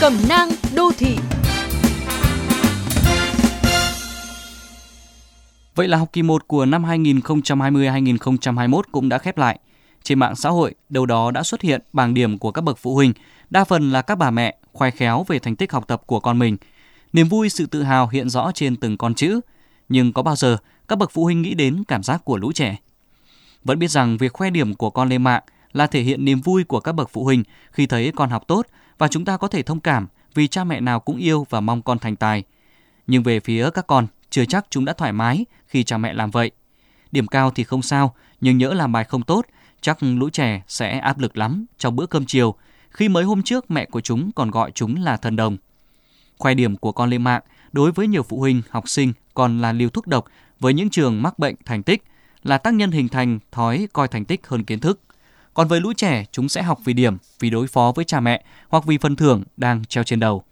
Cẩm nang đô thị Vậy là học kỳ 1 của năm 2020-2021 cũng đã khép lại. Trên mạng xã hội, đâu đó đã xuất hiện bảng điểm của các bậc phụ huynh, đa phần là các bà mẹ khoe khéo về thành tích học tập của con mình. Niềm vui, sự tự hào hiện rõ trên từng con chữ. Nhưng có bao giờ các bậc phụ huynh nghĩ đến cảm giác của lũ trẻ? Vẫn biết rằng việc khoe điểm của con lên mạng là thể hiện niềm vui của các bậc phụ huynh khi thấy con học tốt và chúng ta có thể thông cảm vì cha mẹ nào cũng yêu và mong con thành tài. Nhưng về phía các con, chưa chắc chúng đã thoải mái khi cha mẹ làm vậy. Điểm cao thì không sao, nhưng nhỡ làm bài không tốt, chắc lũ trẻ sẽ áp lực lắm trong bữa cơm chiều, khi mấy hôm trước mẹ của chúng còn gọi chúng là thần đồng. Khoe điểm của con lên mạng đối với nhiều phụ huynh, học sinh còn là liều thuốc độc với những trường mắc bệnh thành tích, là tác nhân hình thành thói coi thành tích hơn kiến thức. Còn với lũ trẻ, chúng sẽ học vì điểm, vì đối phó với cha mẹ hoặc vì phần thưởng đang treo trên đầu.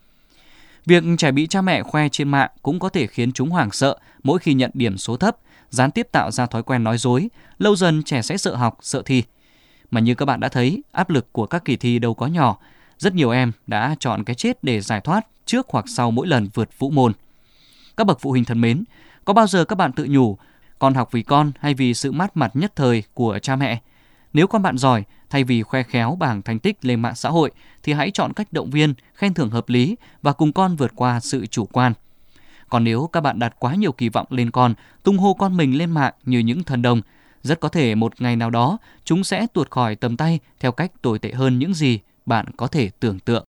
Việc trẻ bị cha mẹ khoe trên mạng cũng có thể khiến chúng hoảng sợ mỗi khi nhận điểm số thấp, gián tiếp tạo ra thói quen nói dối, lâu dần trẻ sẽ sợ học, sợ thi. Mà như các bạn đã thấy, áp lực của các kỳ thi đâu có nhỏ, rất nhiều em đã chọn cái chết để giải thoát trước hoặc sau mỗi lần vượt vũ môn. Các bậc phụ huynh thân mến, có bao giờ các bạn tự nhủ con học vì con hay vì sự mát mặt nhất thời của cha mẹ? Nếu con bạn giỏi, thay vì khoe khéo bảng thành tích lên mạng xã hội thì hãy chọn cách động viên, khen thưởng hợp lý và cùng con vượt qua sự chủ quan. Còn nếu các bạn đặt quá nhiều kỳ vọng lên con, tung hô con mình lên mạng như những thần đồng, rất có thể một ngày nào đó chúng sẽ tuột khỏi tầm tay theo cách tồi tệ hơn những gì bạn có thể tưởng tượng.